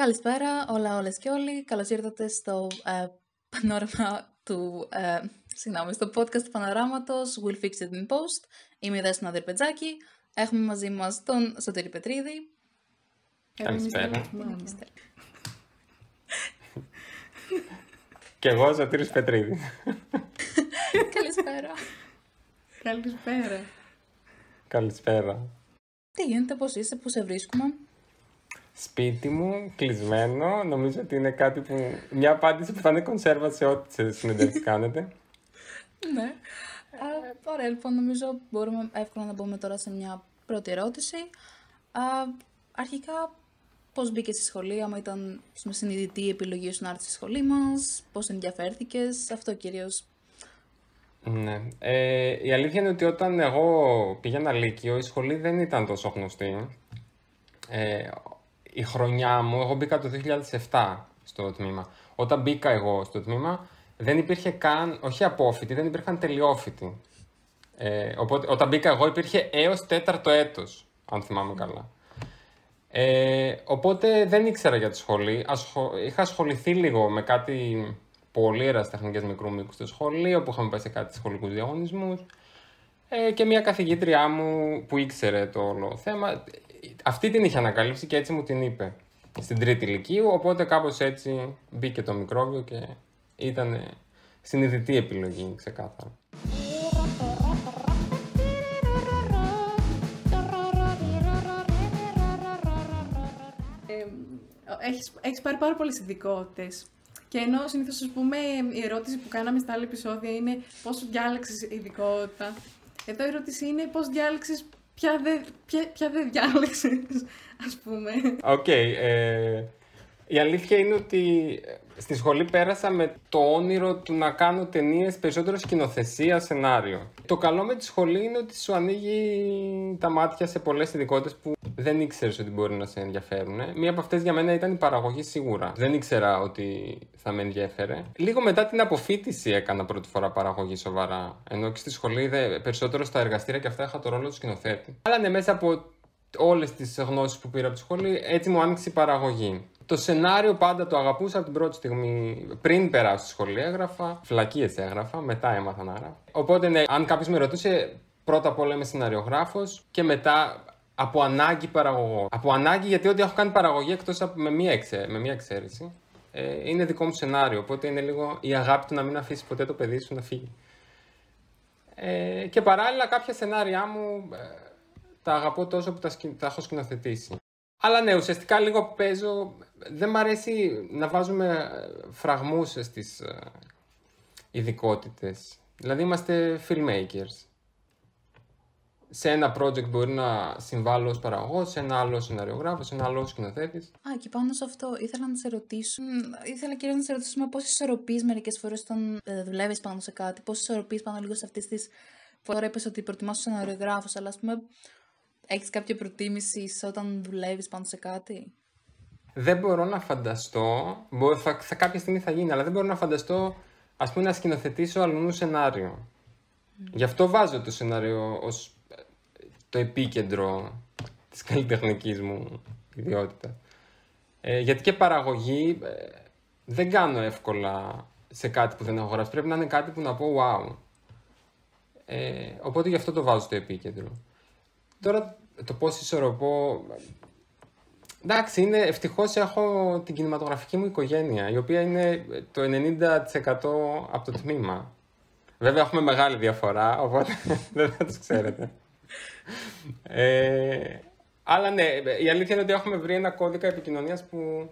Καλησπέρα όλα όλες και όλοι. Καλώς ήρθατε στο ε, πανόραμα του... Ε, συγγνώμη, στο podcast του πανοράματος We'll Fix It in Post. Είμαι η Δέσποινα Δερπετζάκη. Έχουμε μαζί μας τον Σωτήρη Πετρίδη. Καλησπέρα. Είστε. Και εγώ Σωτήρης Πετρίδη. Καλησπέρα. Καλησπέρα. Καλησπέρα. Τι γίνεται, πώς είσαι, πού σε βρίσκουμε; Σπίτι μου, κλεισμένο, νομίζω ότι είναι κάτι που... Μια απάντηση που θα είναι κονσέρβα σε ό,τι συνεντεύξεις κάνετε. Ναι. Ε, ωραία, λοιπόν, νομίζω μπορούμε εύκολα να μπούμε τώρα σε μια πρώτη ερώτηση. Α, αρχικά, πώς μπήκες στη σχολή, άμα ήταν με συνειδητή η επιλογή σου να έρθεις στη σχολή μας, πώς ενδιαφέρθηκες, αυτό κυρίως. Ναι. Ε, η αλήθεια είναι ότι όταν εγώ πήγαινα Λύκειο, η σχολή δεν ήταν τόσο γνωστή. Ε, η χρονιά μου, εγώ μπήκα το 2007 στο τμήμα. Όταν μπήκα εγώ στο τμήμα, δεν υπήρχε καν, όχι απόφοιτοι, δεν υπήρχαν τελειόφοιτοι. Ε, οπότε, όταν μπήκα εγώ υπήρχε έως τέταρτο έτος, αν θυμάμαι καλά. Ε, οπότε δεν ήξερα για τη σχολή. Ασχο... Είχα ασχοληθεί λίγο με κάτι πολύ ερασιτεχνικές μικρού μήκους στο σχολείο, που είχαμε πάει σε κάτι σχολικούς διαγωνισμούς. Ε, και μια καθηγήτριά μου που ήξερε το όλο θέμα, αυτή την είχε ανακαλύψει και έτσι μου την είπε στην τρίτη ηλικίου, οπότε κάπως έτσι μπήκε το μικρόβιο και ήταν συνειδητή επιλογή ξεκάθαρα. Ε, έχεις, έχεις πάρει πάρα πολλές ειδικότητες. Και ενώ συνήθως, ας πούμε, η ερώτηση που κάναμε στα άλλα επεισόδια είναι πώς διάλεξες ειδικότητα. Εδώ η ερώτηση είναι πώς διάλεξες ποια δεν ποια, ποια δεν διάλεξες, ας πούμε. Οκ. ε, η αλήθεια είναι ότι στη σχολή πέρασα με το όνειρο του να κάνω ταινίες περισσότερο σκηνοθεσία, σενάριο. Το καλό με τη σχολή είναι ότι σου ανοίγει τα μάτια σε πολλές ειδικότητες που δεν ήξερες ότι μπορεί να σε ενδιαφέρουν. Μία από αυτές για μένα ήταν η παραγωγή σίγουρα. Δεν ήξερα ότι θα με ενδιαφέρε. Λίγο μετά την αποφύτιση έκανα πρώτη φορά παραγωγή σοβαρά. Ενώ και στη σχολή δε, περισσότερο στα εργαστήρια και αυτά είχα το ρόλο του σκηνοθέτη. Αλλά ναι, μέσα από όλες τις γνώσεις που πήρα από τη σχολή, έτσι μου άνοιξε η παραγωγή. Το σενάριο πάντα το αγαπούσα από την πρώτη στιγμή. Πριν περάσω στη σχολή, έγραφα. Φλακίε έγραφα, μετά έμαθα να γράφω. Οπότε, ναι, αν κάποιος με ρωτούσε, πρώτα απ' όλα είμαι σεναριογράφος και μετά από ανάγκη παραγωγό. Από ανάγκη γιατί ό,τι έχω κάνει παραγωγή εκτός από με μία, εξε, με μία εξαίρεση. Ε, είναι δικό μου σενάριο. Οπότε είναι λίγο η αγάπη του να μην αφήσει ποτέ το παιδί σου να φύγει. Ε, και παράλληλα κάποια σενάρια μου ε, τα αγαπώ τόσο που τα, σκη, τα έχω σκηνοθετήσει. Αλλά ναι, ουσιαστικά λίγο παίζω. Δεν μ' αρέσει να βάζουμε φραγμούς στις ε, ειδικότητες. Δηλαδή είμαστε filmmakers. Σε ένα project μπορεί να συμβάλλω ως παραγωγός, σε ένα άλλο σεναριογράφο, σε ένα άλλο σκηνοθέτης. Α, και πάνω σε αυτό ήθελα να σε ρωτήσω. Ήθελα κυρίως να σε ρωτήσω πώς ισορροπείς μερικές φορές όταν ε, δουλεύεις πάνω σε κάτι. Πώς ισορροπείς πάνω λίγο σε αυτή τη. Τώρα είπες ότι προτιμάς ο σεναριογράφο, αλλά ας πούμε Έχεις κάποια προτίμηση σε όταν δουλεύεις πάνω σε κάτι; Δεν μπορώ να φανταστώ, μπορώ, θα, θα, κάποια στιγμή θα γίνει, αλλά δεν μπορώ να φανταστώ ας πούμε να σκηνοθετήσω αλλού σενάριο. Mm. Γι' αυτό βάζω το σενάριο ως το επίκεντρο της καλλιτεχνικής μου ιδιότητα. Ε, γιατί και παραγωγή ε, δεν κάνω εύκολα σε κάτι που δεν έχω γράψει. Πρέπει να είναι κάτι που να πω wow. Ε, οπότε γι' αυτό το βάζω στο επίκεντρο. Τώρα το πώς ισορροπώ... Εντάξει, είναι, ευτυχώς έχω την κινηματογραφική μου οικογένεια, η οποία είναι το 90% από το τμήμα. Βέβαια έχουμε μεγάλη διαφορά, οπότε δεν θα τους ξέρετε. Ε, αλλά ναι, η αλήθεια είναι ότι έχουμε βρει ένα κώδικα επικοινωνίας που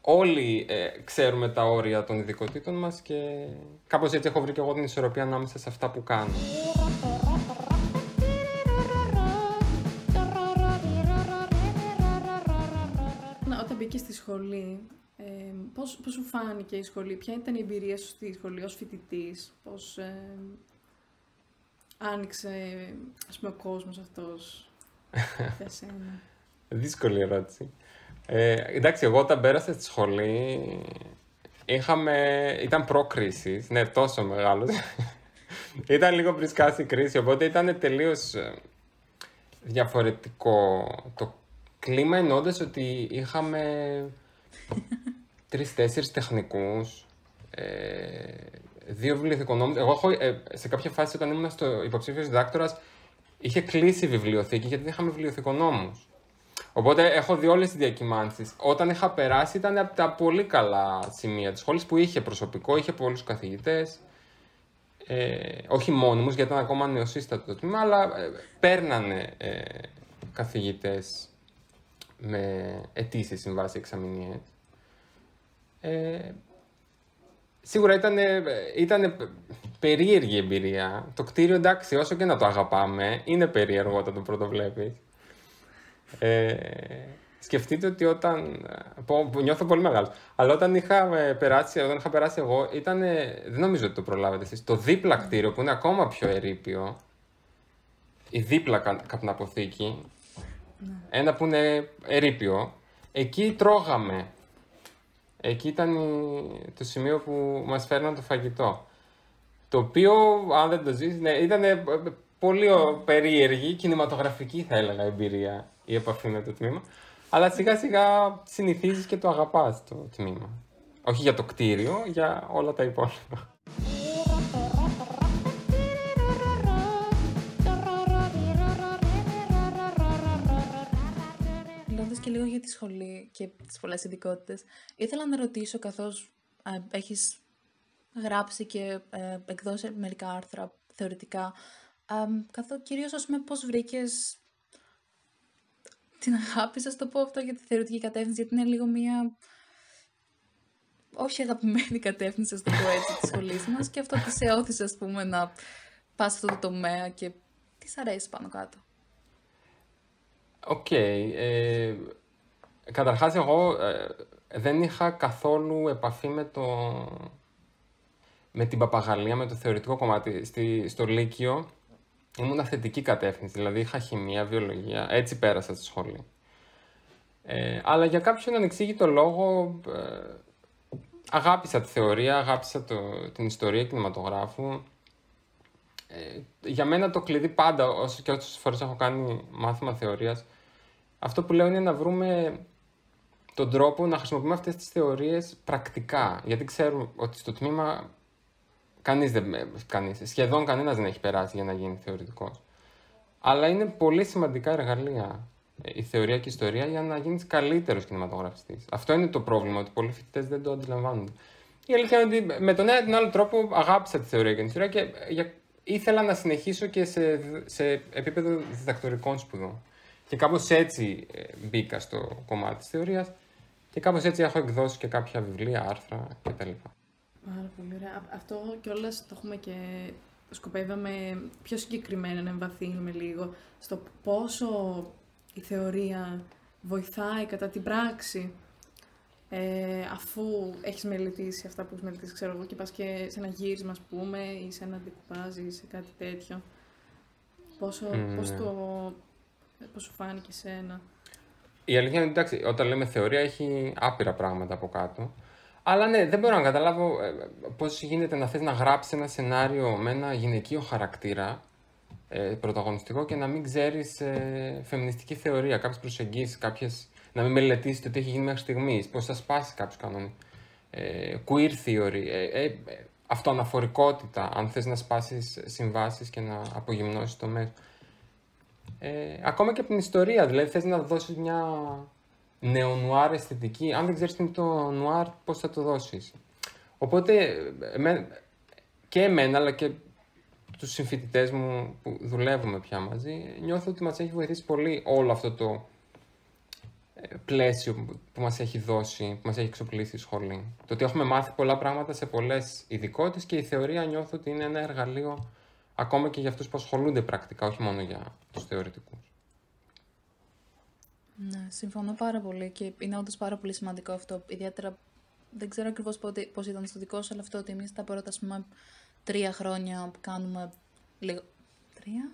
όλοι ε, ξέρουμε τα όρια των ειδικοτήτων μας και κάπως έτσι έχω βρει και εγώ την ισορροπία ανάμεσα σε αυτά που κάνω. μπήκε στη σχολή, ε, πώς, πώς σου φάνηκε η σχολή, ποια ήταν η εμπειρία σου στη σχολή ως φοιτητής, πώς ε, άνοιξε ας πούμε, ο κόσμος αυτός για σένα. Δύσκολη ερώτηση. Ε, εντάξει, εγώ όταν πέρασα στη σχολή είχαμε, ήταν προ-κρίσης, ναι, τόσο μεγάλος. ήταν λίγο πριν η κρίση, οπότε ήταν τελείως ε, διαφορετικό το κλίμα εννοώντας ότι είχαμε τρει-τέσσερι τεχνικούς, ε, δύο βιβλιοθηκονόμους. Εγώ έχω, ε, σε κάποια φάση όταν ήμουν στο υποψήφιος διδάκτορας, είχε κλείσει η βιβλιοθήκη γιατί δεν είχαμε βιβλιοθηκονόμους. Οπότε έχω δει όλες τις διακυμάνσεις. Όταν είχα περάσει ήταν από τα πολύ καλά σημεία της σχολή που είχε προσωπικό, είχε πολλούς καθηγητές. Ε, όχι μόνιμους γιατί ήταν ακόμα νεοσύστατο το τμήμα, αλλά ε, παίρνανε ε, καθηγητές με αιτήσεις συμβάσεις εξαμηνίες. Ε, σίγουρα ήταν, ήταν περίεργη εμπειρία. Το κτίριο εντάξει, όσο και να το αγαπάμε, είναι περίεργο όταν το πρώτο βλέπεις. Ε, σκεφτείτε ότι όταν. Που, που νιώθω πολύ μεγάλος. Αλλά όταν είχα περάσει, όταν είχα περάσει εγώ, ήταν. Δεν νομίζω ότι το προλάβετε εσείς. Το δίπλα κτίριο που είναι ακόμα πιο ερήπιο. Η δίπλα κα, καπναποθήκη. Ναι. Ένα που είναι ερήπιο. Εκεί τρώγαμε. Εκεί ήταν το σημείο που μας φέρναν το φαγητό. Το οποίο, αν δεν το ζεις, ναι, ήταν πολύ περίεργη, κινηματογραφική θα έλεγα εμπειρία η επαφή με το τμήμα. Αλλά σιγά σιγά συνηθίζεις και το αγαπάς το τμήμα. Όχι για το κτίριο, για όλα τα υπόλοιπα. Και λίγο για τη σχολή και τις πολλές ειδικότητες, ήθελα να ρωτήσω καθώς ε, έχεις γράψει και ε, εκδώσει μερικά άρθρα θεωρητικά, ε, καθώς κυρίως ας πούμε πώς βρήκες την αγάπη ας το πω αυτό για τη θεωρητική κατεύθυνση, γιατί είναι λίγο μια όχι αγαπημένη κατεύθυνση, ας το πω έτσι, της σχολής μας και αυτό που σε ώθησε, ας πούμε, να πας σε αυτό το τομέα και τι σ' αρέσει πάνω κάτω. Ok. Okay, ε, καταρχάς, εγώ ε, δεν είχα καθόλου επαφή με το... με την παπαγαλία, με το θεωρητικό κομμάτι. Στη, στο Λύκειο ήμουν θετική κατεύθυνση, δηλαδή είχα χημεία, βιολογία, έτσι πέρασα στη σχολή. Ε, αλλά για κάποιον ανεξήγητο λόγο ε, αγάπησα τη θεωρία, αγάπησα το, την ιστορία κινηματογράφου. Ε, για μένα το κλειδί πάντα, όσο και όσες φορές έχω κάνει μάθημα θεωρίας, αυτό που λέω είναι να βρούμε τον τρόπο να χρησιμοποιούμε αυτές τις θεωρίες πρακτικά. Γιατί ξέρουμε ότι στο τμήμα Κανείς δεν, κανείς, σχεδόν κανένας δεν έχει περάσει για να γίνει θεωρητικός. Αλλά είναι πολύ σημαντικά εργαλεία ε, η θεωρία και η ιστορία για να γίνεις καλύτερος κινηματογραφιστής. Αυτό είναι το πρόβλημα, ότι πολλοί φοιτητές δεν το αντιλαμβάνονται. Η αλήθεια είναι ότι με τον ένα ή τον άλλο τρόπο αγάπησα τη θεωρία και την ιστορία και για... ήθελα να συνεχίσω και σε, σε επίπεδο διδακτορικών σπουδών. Και κάπως έτσι ε, μπήκα στο κομμάτι της θεωρίας και κάπως έτσι έχω εκδώσει και κάποια βιβλία, άρθρα κτλ. Πάρα πολύ ωραία. Αυτό κιόλας το έχουμε και σκοπεύαμε πιο συγκεκριμένα να εμβαθύνουμε λίγο στο πόσο η θεωρία βοηθάει κατά την πράξη ε, αφού έχεις μελετήσει αυτά που έχεις μελετήσει, ξέρω εγώ, και πας και σε ένα γύρισμα, ας πούμε, ή σε ένα ντεκουπάζ ή σε κάτι τέτοιο. Πόσο, mm, πώς, το, πώς σου φάνηκε σένα. Η αλήθεια είναι, εντάξει, όταν λέμε θεωρία έχει άπειρα πράγματα από κάτω. Αλλά ναι, δεν μπορώ να καταλάβω ε, πώς γίνεται να θες να γράψεις ένα σενάριο με ένα γυναικείο χαρακτήρα ε, πρωταγωνιστικό και να μην ξέρεις ε, φεμινιστική θεωρία, κάποιες προσεγγίσεις, κάποιες... να μην μελετήσεις το τι έχει γίνει μέχρι στιγμής, πώς θα σπάσει κάποιου κανόνες. Ε, queer theory, ε, ε, αυτοαναφορικότητα, αν θες να σπάσεις συμβάσεις και να απογυμνώσεις το μέσο. Ε, ακόμα και από την ιστορία, δηλαδή θες να δώσεις μια νεονουάρ αισθητική. Αν δεν ξέρεις τι είναι το νουάρ, πώς θα το δώσεις. Οπότε και εμένα, αλλά και τους συμφοιτητές μου που δουλεύουμε πια μαζί, νιώθω ότι μας έχει βοηθήσει πολύ όλο αυτό το ε, πλαίσιο που μας έχει δώσει, που μας έχει εξοπλίσει η σχολή. Το ότι έχουμε μάθει πολλά πράγματα σε πολλές ειδικότητες και η θεωρία νιώθω ότι είναι ένα εργαλείο ακόμα και για αυτούς που ασχολούνται πρακτικά, όχι μόνο για τους θεωρητικούς. Ναι, συμφωνώ πάρα πολύ και είναι όντως πάρα πολύ σημαντικό αυτό. Ιδιαίτερα δεν ξέρω ακριβώς πώς ήταν στο δικό σου, αλλά αυτό ότι εμείς τα πρώτα πούμε, τρία χρόνια που κάνουμε. Λίγο. Τρία;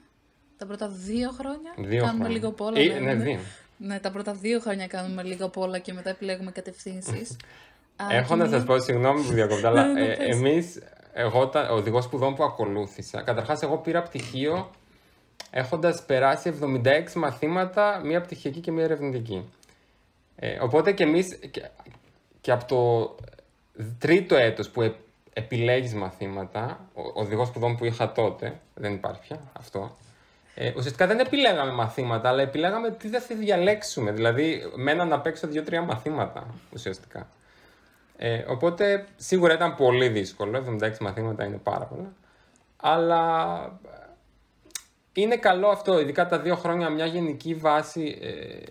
Τα πρώτα δύο χρόνια δύο κάνουμε χρόνια. λίγο πολλά. Ε, ναι, δύο. ναι, τα πρώτα δύο χρόνια κάνουμε λίγο πολλά και μετά επιλέγουμε κατευθύνσεις. Έχω να σας πω, συγγνώμη που διακόπτω, αλλά ναι, ε, εμείς, εγώ, ο οδηγός σπουδών που ακολούθησα, καταρχάς, εγώ πήρα πτυχίο έχοντας περάσει 76 μαθήματα, μία πτυχιακή και μία ερευνητική. Ε, οπότε και εμείς, και, και από το τρίτο έτος που ε, επιλέγεις μαθήματα, ο οδηγός σπουδών που είχα τότε, δεν υπάρχει πια αυτό, ε, ουσιαστικά δεν επιλέγαμε μαθήματα, αλλά επιλέγαμε τι δεν θα διαλέξουμε. Δηλαδή, μέναν να παίξω δύο-τρία μαθήματα ουσιαστικά. Ε, οπότε σίγουρα ήταν πολύ δύσκολο. 76 μαθήματα είναι πάρα πολλά. Αλλά ε, είναι καλό αυτό, ειδικά τα δύο χρόνια, μια γενική βάση ε,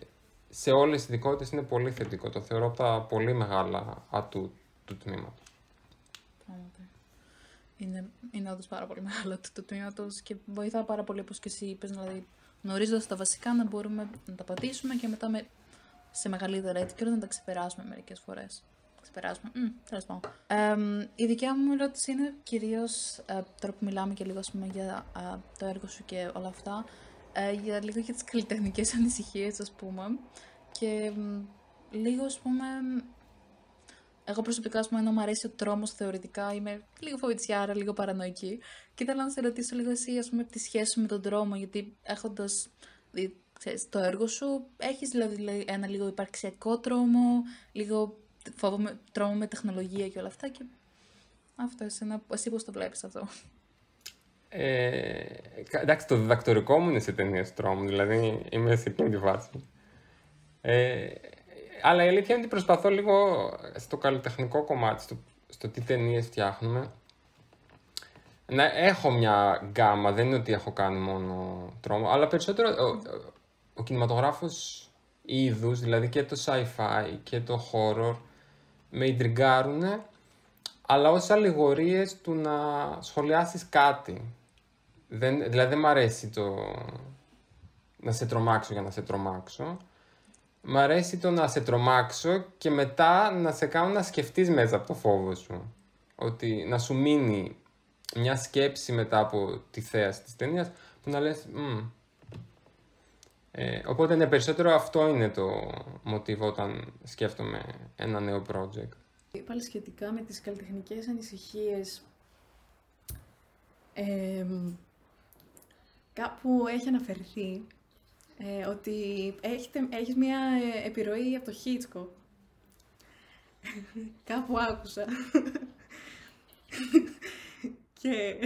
σε όλες τις ειδικότητες είναι πολύ θετικό. Το θεωρώ από τα πολύ μεγάλα ατού του τμήματος. Είναι, είναι όντως πάρα πολύ μεγάλο το, το τμήματος και βοηθά πάρα πολύ, όπως και εσύ είπες, δηλαδή γνωρίζοντας τα βασικά να μπορούμε να τα πατήσουμε και μετά με, σε μεγαλύτερα έτσι να τα ξεπεράσουμε μερικές φορές. Ξεπεράσουμε. Τέλος πάντων. Ε, η δικιά μου ερώτηση είναι κυρίως ε, τώρα που μιλάμε και λίγο πούμε, για ε, το έργο σου και όλα αυτά. Ε, για λίγο για τις καλλιτεχνικές ανησυχίες, ας πούμε. Και λίγο, ας πούμε, εγώ προσωπικά, ας πούμε, ενώ μου αρέσει ο τρόμος θεωρητικά, είμαι λίγο φοβητσιάρα, λίγο παρανοϊκή. Και ήθελα να σε ρωτήσω λίγο εσύ, ας πούμε, τη σχέση σου με τον τρόμο, γιατί έχοντας το έργο σου, έχεις δηλαδή ένα λίγο υπαρξιακό τρόμο, λίγο φόβο τρόμο με τεχνολογία και όλα αυτά. Και αυτό, εσένα, εσύ πώς το βλέπεις αυτό; Ε, εντάξει, το διδακτορικό μου είναι σε ταινίες τρόμου, δηλαδή είμαι σε εκείνη τη βάση. Ε, αλλά η αλήθεια είναι ότι προσπαθώ λίγο στο καλλιτεχνικό κομμάτι, στο, στο τι ταινίες φτιάχνουμε. Να έχω μια γκάμα, δεν είναι ότι έχω κάνει μόνο τρόμο, αλλά περισσότερο ο, ο, ο κινηματογράφος είδους, δηλαδή και το sci-fi και το horror, με ιντριγκάρουν, αλλά ως αλληγορίες του να σχολιάσεις κάτι. Δεν, δηλαδή δεν μ' αρέσει το να σε τρομάξω για να σε τρομάξω. Μ' αρέσει το να σε τρομάξω και μετά να σε κάνω να σκεφτείς μέσα από το φόβο σου. Ότι να σου μείνει μια σκέψη μετά από τη θέαση της ταινίας που να λες ε, οπότε ναι, περισσότερο αυτό είναι το μοτίβο όταν σκέφτομαι ένα νέο project. Πάλι σχετικά με τις καλλιτεχνικές ανησυχίες, ε, κάπου έχει αναφερθεί ε, ότι έχετε, έχεις μια ε, επιρροή από το Hitchcock. Κάπου άκουσα. και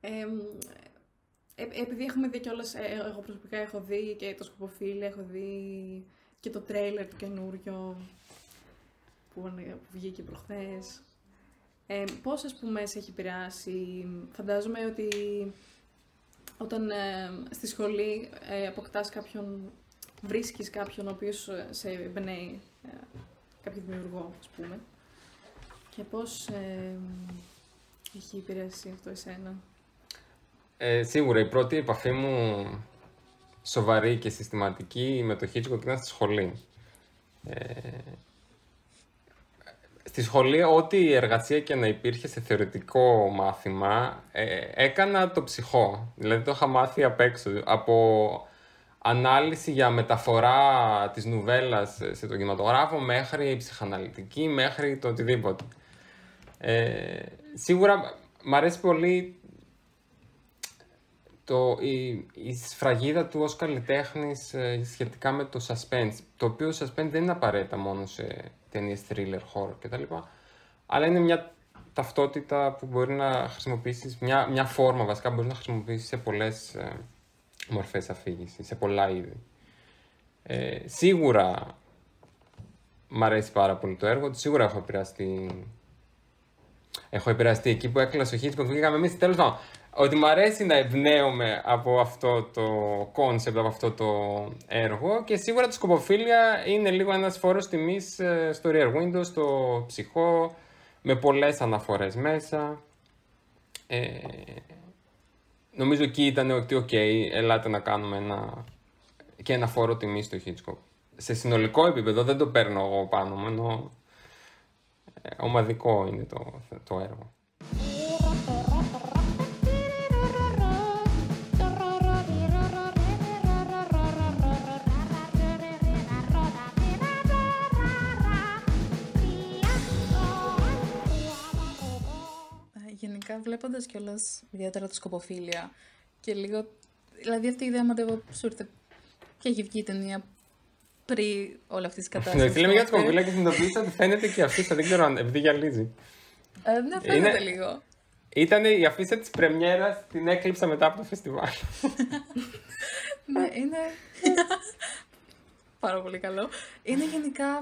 ε, επειδή έχουμε δει κιόλας, ε, εγώ προσωπικά έχω δει και το σκοποφίλι, έχω δει και το τρέιλερ του καινούριο που, που βγήκε προχθές. Ε, πώς, ας πούμε, σε έχει επηρεάσει, φαντάζομαι ότι όταν ε, στη σχολή ε, αποκτάς κάποιον, βρίσκεις κάποιον ο οποίος ε, σε εμπνέει, ε, κάποιο δημιουργό, ας πούμε. Και πώς ε, έχει επηρεάσει αυτό εσένα; Ε, σίγουρα, η πρώτη επαφή μου σοβαρή και συστηματική με το Hitchcock ήταν στη σχολή. Ε, στη σχολή, ό,τι εργασία και να υπήρχε σε θεωρητικό μάθημα, ε, έκανα το ψυχό. Δηλαδή το είχα μάθει απ' έξω. Από ανάλυση για μεταφορά της νουβέλας σε τον κινηματογράφο μέχρι ψυχαναλυτική, μέχρι το οτιδήποτε. Ε, σίγουρα μ' αρέσει πολύ το, η, η σφραγίδα του ως καλλιτέχνης ε, σχετικά με το suspense, το οποίο suspense δεν είναι απαραίτητα μόνο σε ταινίες thriller, horror κτλ. Αλλά είναι μια ταυτότητα που μπορεί να χρησιμοποιήσεις, μια, μια φόρμα βασικά μπορείς να χρησιμοποιήσεις σε πολλές ε, μορφές αφήγησης, σε πολλά είδη. Ε, σίγουρα μ' αρέσει πάρα πολύ το έργο σίγουρα έχω επηρεαστεί Έχω επηρεαστεί εκεί που έκλεισε ο Hitchcock, βγήκαμε εμείς. Τέλος πάντων, ότι μου αρέσει να εμπνέομαι από αυτό το concept, από αυτό το έργο και σίγουρα το σκοποφίλια είναι λίγο ένας φόρος τιμής ε, στο Rear Window, στο Psycho, με πολλές αναφορές μέσα. Ε, νομίζω εκεί ήταν ότι, οκ, ελάτε να κάνουμε ένα, και ένα φόρο τιμής στο Hitchcock. Σε συνολικό επίπεδο δεν το παίρνω εγώ πάνω μου, ενώ ε, ομαδικό είναι το, το έργο. Γενικά βλέποντας κιόλας ιδιαίτερα τα σκοποφίλια και λίγο Δηλαδή αυτή η ιδέα μαντεύω σου ήρθε και έχει βγει η ταινία πριν όλη αυτή της κατάστασης. Ναι, τι λέμε για τη κομπίλα και συνειδητοποίησα ότι φαίνεται και αυτή, δεν ξέρω αν επειδή γυαλίζει. Ε, ναι, φαίνεται Είναι- λίγο. Ήταν η αφίσα της πρεμιέρας, την έκλειψα μετά από το φεστιβάλ. Ναι, είναι. Πάρα πολύ καλό. Είναι γενικά.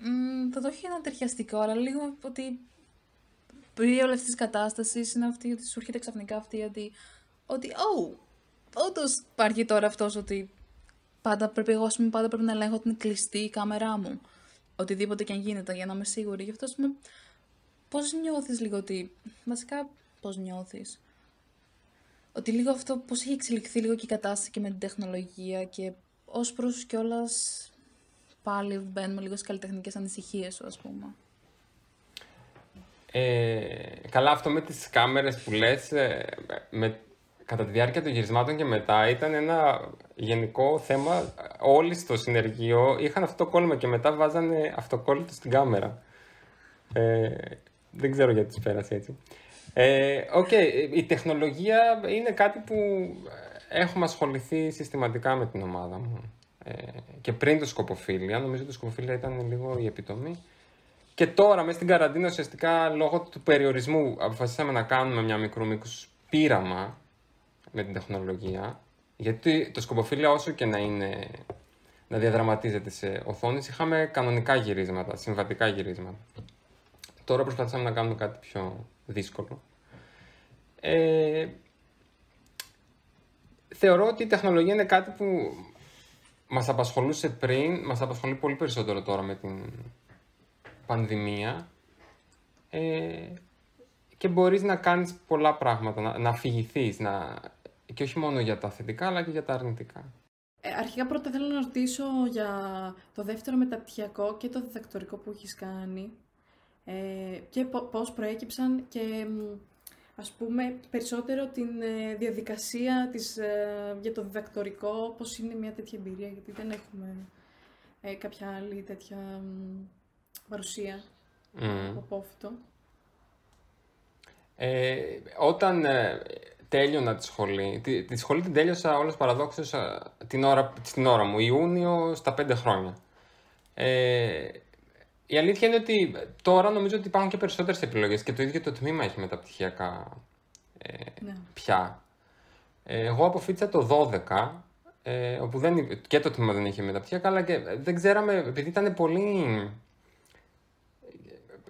μ, θα το έχει ένα ταιριαστικό, αλλά λίγο ότι πριν όλη αυτή της κατάστασης είναι αυτή ότι σου έρχεται ξαφνικά αυτή ότι. Ότι, oh, όντως υπάρχει τώρα αυτός ότι πάντα πρέπει, εγώ, ας πούμε, πάντα πρέπει να ελέγχω την κλειστή η κάμερά μου. Οτιδήποτε και αν γίνεται για να είμαι σίγουρη. Γι' αυτό, ας πούμε, πώς νιώθεις λίγο ότι. Βασικά, πώς νιώθεις; Ότι λίγο αυτό πώς έχει εξελιχθεί λίγο και η κατάσταση και με την τεχνολογία και ως προς κιόλας πάλι μπαίνουμε λίγο στις καλλιτεχνικές ανησυχίες σου, ας πούμε. Ε, καλά, αυτό με τις κάμερες που λες, ε, με, κατά τη διάρκεια των γυρισμάτων και μετά ήταν ένα γενικό θέμα. Όλοι στο συνεργείο είχαν αυτό το κόλλημα και μετά βάζανε αυτοκόλλητο στην κάμερα. Ε, δεν ξέρω γιατί τους πέρασε έτσι. Ε, οκ, η τεχνολογία είναι κάτι που έχουμε ασχοληθεί συστηματικά με την ομάδα μου. Ε, και πριν το σκοποφίλια, νομίζω το σκοποφίλια ήταν λίγο η επιτομή. Και τώρα, μέσα στην καραντίνα, ουσιαστικά λόγω του περιορισμού, αποφασίσαμε να κάνουμε μια μικρού μήκους πείραμα με την τεχνολογία. Γιατί το σκοποφίλια, όσο και να είναι να διαδραματίζεται σε οθόνες, είχαμε κανονικά γυρίσματα, συμβατικά γυρίσματα. Τώρα προσπαθήσαμε να κάνουμε κάτι πιο δύσκολο. Ε, θεωρώ ότι η τεχνολογία είναι κάτι που μας απασχολούσε πριν, μας απασχολεί πολύ περισσότερο τώρα με την πανδημία ε, και μπορείς να κάνεις πολλά πράγματα, να, να αφηγηθείς, να... και όχι μόνο για τα θετικά αλλά και για τα αρνητικά. Ε, αρχικά πρώτα θέλω να ρωτήσω για το δεύτερο μεταπτυχιακό και το διδακτορικό που έχεις κάνει ε, και πο- πώς προέκυψαν και μ, ας πούμε περισσότερο την ε, διαδικασία της, ε, για το διδακτορικό, πώς είναι μια τέτοια εμπειρία, γιατί δεν έχουμε ε, κάποια άλλη τέτοια μ, παρουσία Μμμ. από αυτό. Ε, όταν ε, τέλειωνα τη σχολή, τη, τη σχολή την τέλειωσα όλος παραδόξως ε, την ώρα, στην ώρα μου, Ιούνιο στα πέντε χρόνια. Ε, η αλήθεια είναι ότι τώρα νομίζω ότι υπάρχουν και περισσότερες επιλογές και το ίδιο το τμήμα έχει μεταπτυχιακά ε, Ναι. πια. Ε, εγώ αποφύτησα το 12, ε, όπου δεν, υ- και το τμήμα δεν είχε μεταπτυχιακά, αλλά και δεν ξέραμε, επειδή ήταν πολύ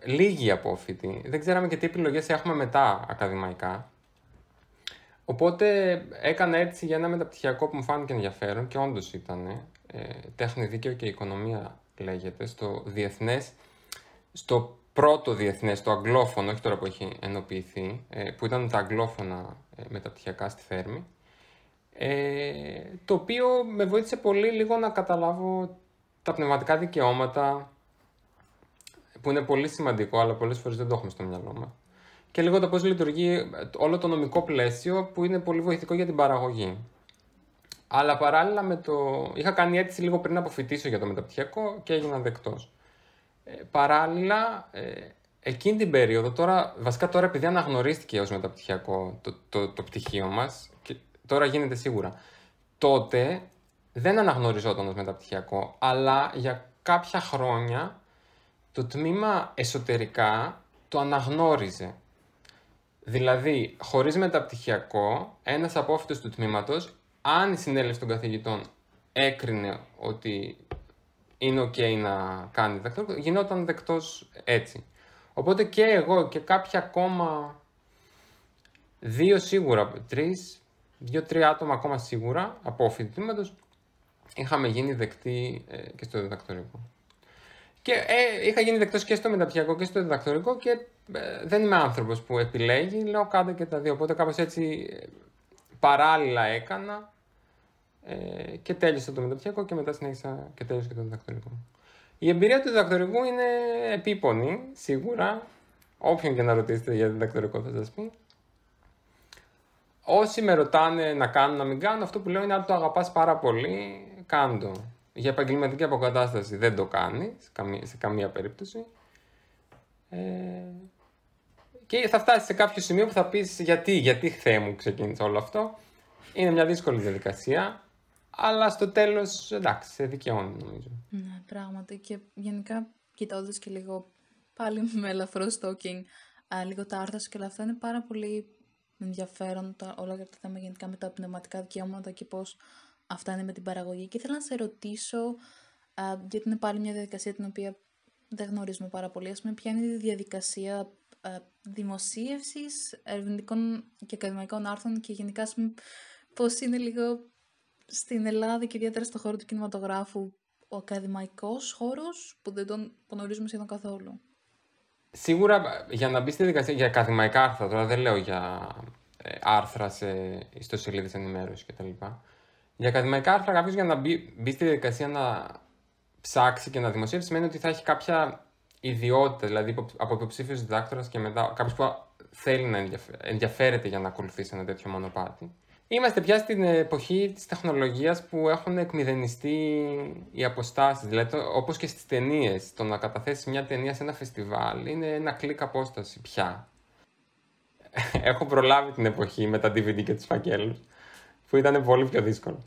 λίγοι απόφοιτοι, δεν ξέραμε και τι επιλογές έχουμε μετά ακαδημαϊκά. Οπότε έκανα έτσι για ένα μεταπτυχιακό που μου φάνηκε ενδιαφέρον και όντως ήταν. Ε, τέχνη, δίκαιο και οικονομία λέγεται, στο διεθνές, στο πρώτο διεθνές, το αγγλόφωνο, όχι τώρα που έχει ενοποιηθεί, ε, που ήταν τα αγγλόφωνα ε, μεταπτυχιακά στη Θέρμη. Ε, το οποίο με βοήθησε πολύ λίγο να καταλάβω τα πνευματικά δικαιώματα, που είναι πολύ σημαντικό, αλλά πολλές φορές δεν το έχουμε στο μυαλό μας. Και λίγο το πώς λειτουργεί όλο το νομικό πλαίσιο, που είναι πολύ βοηθητικό για την παραγωγή. Αλλά παράλληλα με το... Είχα κάνει αίτηση λίγο πριν αποφοιτήσω για το μεταπτυχιακό και έγινα δεκτός. Ε, παράλληλα, ε, εκείνη την περίοδο, τώρα, βασικά τώρα επειδή αναγνωρίστηκε ως μεταπτυχιακό το, το, το πτυχίο μας, και τώρα γίνεται σίγουρα, τότε δεν αναγνωριζόταν ως μεταπτυχιακό, αλλά για κάποια χρόνια το τμήμα εσωτερικά το αναγνώριζε. Δηλαδή, χωρίς μεταπτυχιακό, ένας απόφοιτος του τμήματος, αν η συνέλευση των καθηγητών έκρινε ότι είναι ok να κάνει διδακτορικό, γινόταν δεκτός έτσι. Οπότε και εγώ και κάποια ακόμα, δύο σίγουρα, τρεις, δύο-τρία άτομα ακόμα σίγουρα, απόφοιτοι του τμήματος, είχαμε γίνει δεκτοί ε, και στο διδακτορικό. Και ε, είχα γίνει δεκτός και στο μεταπτυχιακό και στο διδακτορικό και ε, δεν είμαι άνθρωπος που επιλέγει, λέω κάντε και τα δύο. Οπότε κάπως έτσι ε, παράλληλα έκανα ε, και τέλειωσα το μεταπτυχιακό και μετά συνέχισα και τέλειωσα και το διδακτορικό. Η εμπειρία του διδακτορικού είναι επίπονη, σίγουρα. Όποιον και να ρωτήσετε για διδακτορικό θα σας πει. Όσοι με ρωτάνε να κάνω, να μην κάνω, αυτό που λέω είναι αν το αγαπάς πάρα πολύ, κάντο. Για επαγγελματική αποκατάσταση δεν το κάνεις, καμία- σε καμία περίπτωση. Ε, και θα φτάσει σε κάποιο σημείο που θα πεις γιατί, γιατί Θεέ μου ξεκίνησε όλο αυτό. Είναι μια δύσκολη διαδικασία, αλλά στο τέλος, εντάξει, σε δικαιώνει νομίζω. Ναι, πράγματι. Και γενικά, κοιτώντας και λίγο πάλι με ελαφρό stalking, α, λίγο τα άρθρα σου και όλα αυτά, είναι πάρα πολύ ενδιαφέρον τα, όλα για το θέμα γενικά με τα πνευματικά δικαιώματα και πώς αυτά είναι με την παραγωγή. Και ήθελα να σε ρωτήσω, α, γιατί είναι πάλι μια διαδικασία την οποία δεν γνωρίζουμε πάρα πολύ, ας πούμε, ποια είναι η διαδικασία α, δημοσίευσης ερευνητικών και ακαδημαϊκών άρθρων και γενικά, ας πούμε, πώς είναι λίγο στην Ελλάδα και ιδιαίτερα στο χώρο του κινηματογράφου ο ακαδημαϊκός χώρος που δεν τον γνωρίζουμε σχεδόν καθόλου; Σίγουρα για να μπει στη διαδικασία για ακαδημαϊκά άρθρα, τώρα δεν λέω για ε, άρθρα σε ιστοσελίδες ενημέρωσης κτλ. Για ακαδημαϊκά άρθρα, κάποιο για να μπει, μπει στη διαδικασία να ψάξει και να δημοσιεύσει, σημαίνει ότι θα έχει κάποια ιδιότητα, δηλαδή από υποψήφιος διδάκτορας και μετά κάποιος που θέλει να ενδιαφέρεται για να ακολουθήσει ένα τέτοιο μονοπάτι. Είμαστε πια στην εποχή της τεχνολογίας που έχουν εκμηδενιστεί οι αποστάσεις. Δηλαδή, όπως και στις ταινίες, το να καταθέσεις μια ταινία σε ένα φεστιβάλ είναι ένα κλικ απόσταση πια. Έχω προλάβει την εποχή με τα DVD και τους φακέλους, που ήταν πολύ πιο δύσκολο.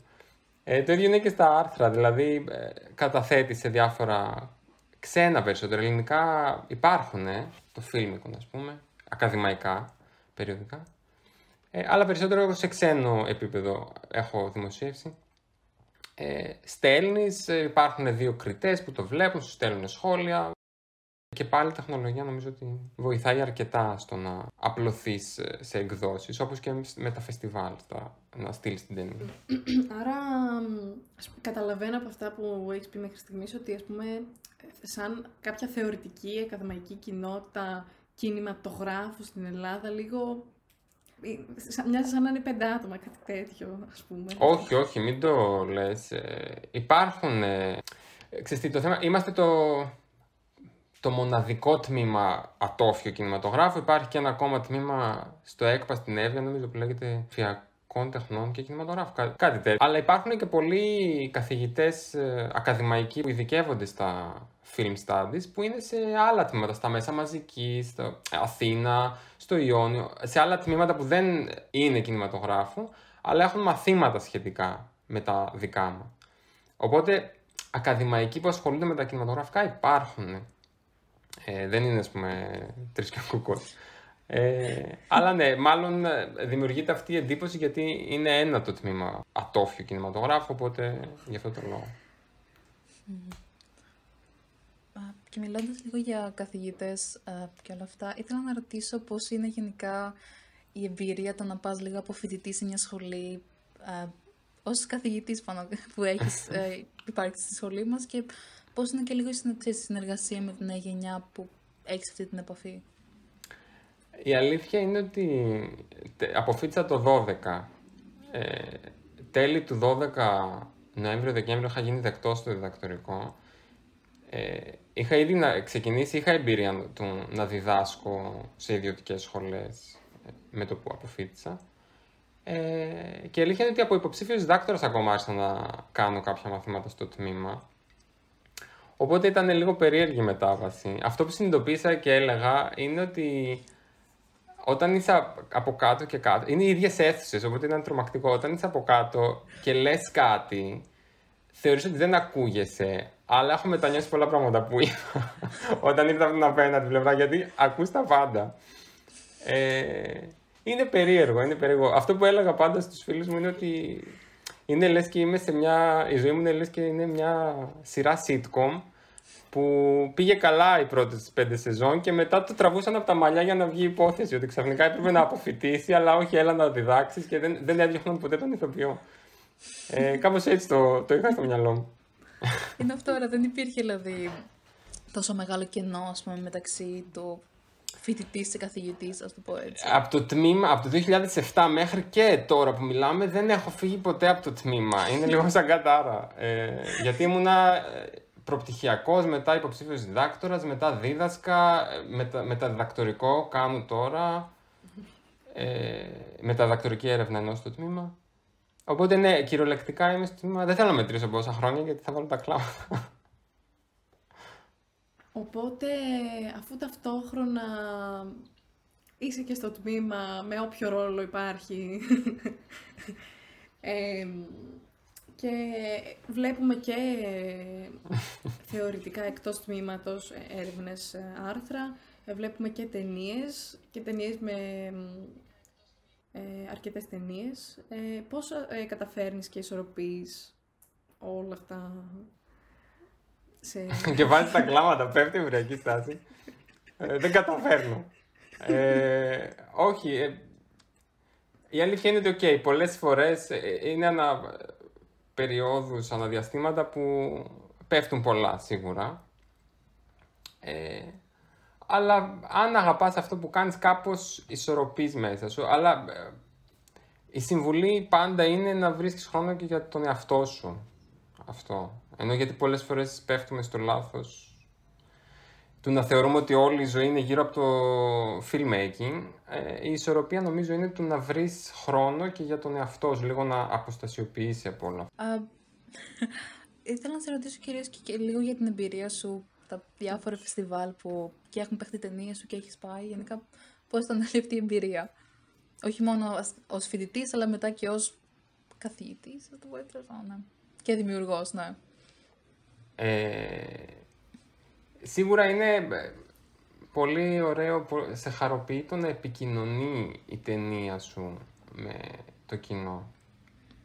Ε, το ίδιο είναι και στα άρθρα, δηλαδή ε, καταθέτει σε διάφορα ξένα περισσότερα. Ελληνικά υπάρχουν, ε, το Filmicon ας πούμε, ακαδημαϊκά, περιοδικά. Ε, αλλά περισσότερο σε ξένο επίπεδο έχω δημοσίευσει. Ε, στέλνεις, ε, υπάρχουν δύο κριτές που το βλέπουν, σου στέλνουν σχόλια. Και πάλι η τεχνολογία νομίζω ότι βοηθάει αρκετά στο να απλωθείς ε, σε εκδόσεις, όπως και με τα φεστιβάλ, τα, να στείλεις την ταινία. Άρα, καταλαβαίνω από αυτά που έχεις πει μέχρι στιγμής ότι, ας πούμε, σαν κάποια θεωρητική ακαδημαϊκή κοινότητα κινηματογράφου στην Ελλάδα, λίγο Μοιάζει σαν να είναι πέντε άτομα, κάτι τέτοιο, ας πούμε. Όχι, όχι, μην το λες. Ε, υπάρχουν... Ε, ξέρεις το θέμα, είμαστε το, το μοναδικό τμήμα ατόφιο κινηματογράφου. Υπάρχει και ένα ακόμα τμήμα στο ΕΚΠΑ στην Εύβοια, νομίζω που λέγεται Φιακών Τεχνών και Κινηματογράφου. Κά, κάτι τέτοιο. Αλλά υπάρχουν και πολλοί καθηγητές ε, ακαδημαϊκοί που ειδικεύονται στα film studies που είναι σε άλλα τμήματα, στα μέσα μαζικής, στο Αθήνα, στο Ιόνιο, σε άλλα τμήματα που δεν είναι κινηματογράφου, αλλά έχουν μαθήματα σχετικά με τα δικά μου. Οπότε, ακαδημαϊκοί που ασχολούνται με τα κινηματογραφικά υπάρχουν. Ε, δεν είναι, ας πούμε, τρεις και κουκός. Ε, αλλά ναι, μάλλον ε, δημιουργείται αυτή η εντύπωση γιατί είναι ένα το τμήμα ατόφιο κινηματογράφου, οπότε γι' αυτό το λόγο. Και μιλώντας λίγο για καθηγητές ε, και όλα αυτά, ήθελα να ρωτήσω πώς είναι γενικά η εμπειρία το να πας λίγο από φοιτητή σε μια σχολή, ε, ως καθηγητής πάνω, που έχεις ε, υπάρξει στη σχολή μας και πώς είναι και λίγο η συνεργασία με την νέα γενιά που έχεις αυτή την επαφή; Η αλήθεια είναι ότι αποφύτησα το 12. Ε, τέλη του 12 Νοέμβριο-Δεκέμβριο είχα γίνει δεκτός στο διδακτορικό ε, είχα ήδη να ξεκινήσει, είχα εμπειρία του, να διδάσκω σε ιδιωτικές σχολές ε, με το που αποφύτησα. Ε, και η αλήθεια είναι ότι από υποψήφιος διδάκτορας ακόμα άρχισα να κάνω κάποια μαθήματα στο τμήμα. Οπότε ήταν λίγο περίεργη η μετάβαση. Αυτό που συνειδητοποίησα και έλεγα είναι ότι όταν είσαι από κάτω και κάτω, είναι οι ίδιες αίθουσες, οπότε ήταν τρομακτικό. Όταν είσαι από κάτω και λες κάτι, θεωρείς ότι δεν ακούγεσαι, αλλά έχω μετανιώσει πολλά πράγματα που είπα όταν ήρθα από την απέναντι πλευρά, γιατί ακούς τα πάντα. Ε, είναι περίεργο, είναι περίεργο. Αυτό που έλεγα πάντα στους φίλους μου είναι ότι είναι λες και είμαι σε μια... Η ζωή μου είναι λες και είναι μια σειρά sitcom που πήγε καλά οι πρώτες πέντε σεζόν και μετά το τραβούσαν από τα μαλλιά για να βγει υπόθεση ότι ξαφνικά έπρεπε να αποφυτίσει, αλλά όχι έλα να διδάξεις και δεν, δεν έδιωχναν ποτέ τον ηθοποιό. Ε, Κάπως έτσι το, το είχα στο μυαλό μου. Είναι αυτό, αλλά δεν υπήρχε δηλαδή τόσο μεγάλο κενό ας πούμε, μεταξύ του φοιτητής και καθηγητής, ας το πω έτσι. Από το τμήμα, από το 2007 μέχρι και τώρα που μιλάμε, δεν έχω φύγει ποτέ από το τμήμα. Είναι λίγο σαν κατάρα. Ε, γιατί ήμουνα ε, προπτυχιακός, μετά υποψήφιος διδάκτορας, μετά δίδασκα, ε, μετα, μεταδιδακτορικό κάνω τώρα. Ε, μεταδιδακτορική έρευνα ενός στο τμήμα. Οπότε ναι, κυριολεκτικά είμαι στο τμήμα. Δεν θέλω να μετρήσω πόσα χρόνια γιατί θα βάλω τα κλάματα. Οπότε, αφού ταυτόχρονα είσαι και στο τμήμα με όποιο ρόλο υπάρχει, Ε, και βλέπουμε και θεωρητικά εκτός τμήματος έρευνες ε, άρθρα, ε, βλέπουμε και ταινίες και ταινίες με ε, αρκετές ταινίες. Ε, πώς ε, καταφέρνεις και ισορροπείς όλα αυτά; Σε... και βάζει τα κλάματα, πέφτει η βριακή στάση. Ε, δεν καταφέρνω. Ε, όχι, ε, η αλήθεια είναι ότι okay, πολλές φορές είναι ανα περιόδους, αναδιαστήματα που πέφτουν πολλά σίγουρα. αλλά αν αγαπάς αυτό που κάνεις κάπως ισορροπείς μέσα σου. Αλλά η συμβουλή πάντα είναι να βρίσκεις χρόνο και για τον εαυτό σου. Αυτό. Ενώ γιατί πολλές φορές πέφτουμε στο λάθος του να θεωρούμε ότι όλη η ζωή είναι γύρω από το filmmaking, ε, η ισορροπία νομίζω είναι του να βρεις χρόνο και για τον εαυτό σου, λίγο να αποστασιοποιήσει από όλα. Uh, ήθελα να σε ρωτήσω κυρίως και, λίγο για την εμπειρία σου, τα διάφορα φεστιβάλ που και έχουν παιχτεί ταινίες σου και έχεις πάει, γενικά πώς ήταν αυτή η εμπειρία; Όχι μόνο ως φοιτητής, αλλά μετά και ως καθηγητής, θα το πω έτσι, ναι. Και δημιουργός, ναι. Ε, σίγουρα είναι ε, πολύ ωραίο, σε χαροποιεί το να επικοινωνεί η ταινία σου με το κοινό.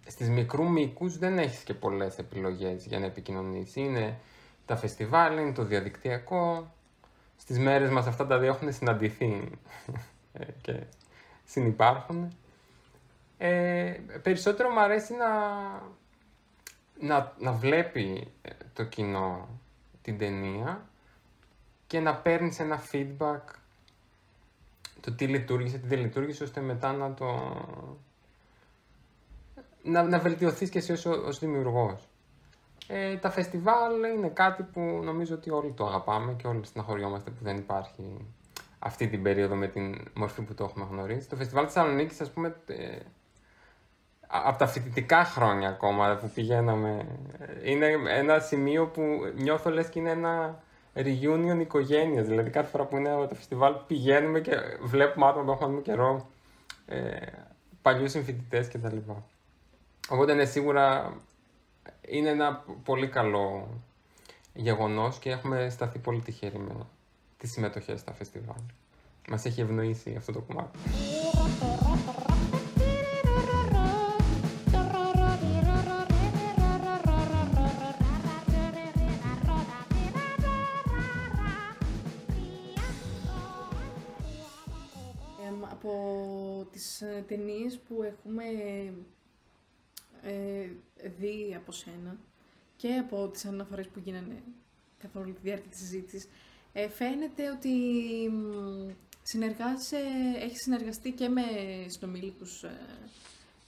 Στις μικρού μήκους δεν έχεις και πολλές επιλογές για να επικοινωνείς. Είναι τα φεστιβάλ, είναι το διαδικτυακό. Στις μέρες μας αυτά τα δύο έχουν συναντηθεί ε, και συνυπάρχουν. Ε, περισσότερο μου αρέσει να, να, να βλέπει το κοινό την ταινία και να παίρνεις ένα feedback το τι λειτουργήσε, τι δεν λειτουργήσε, ώστε μετά να το... να, να βελτιωθείς και εσύ ως, ως δημιουργός. Ε, τα φεστιβάλ είναι κάτι που νομίζω ότι όλοι το αγαπάμε και όλοι συναχωριόμαστε που δεν υπάρχει αυτή την περίοδο με την μορφή που το έχουμε γνωρίσει. Το φεστιβάλ της Θεσσαλονίκης, ας πούμε, ε, από τα φοιτητικά χρόνια ακόμα που πηγαίναμε, ε, είναι ένα σημείο που νιώθω λες και είναι ένα reunion οικογένειας. Δηλαδή, κάθε φορά που είναι το φεστιβάλ πηγαίνουμε και βλέπουμε άτομα που έχουμε καιρό, ε, παλιούς συμφοιτητές κτλ. Οπότε, ναι, σίγουρα είναι ένα πολύ καλό γεγονός και έχουμε σταθεί πολύ τυχεροί με τις συμμετοχές στα φεστιβάλ. Μας έχει ευνοήσει αυτό το κομμάτι. Τις ε, ταινίες που έχουμε ε, δει από σένα και από τις αναφορές που γίνανε καθ' όλη τη διάρκεια της συζήτησης, ε, φαίνεται ότι συνεργάσαι, έχεις συνεργαστεί και με συνομήλικους ε,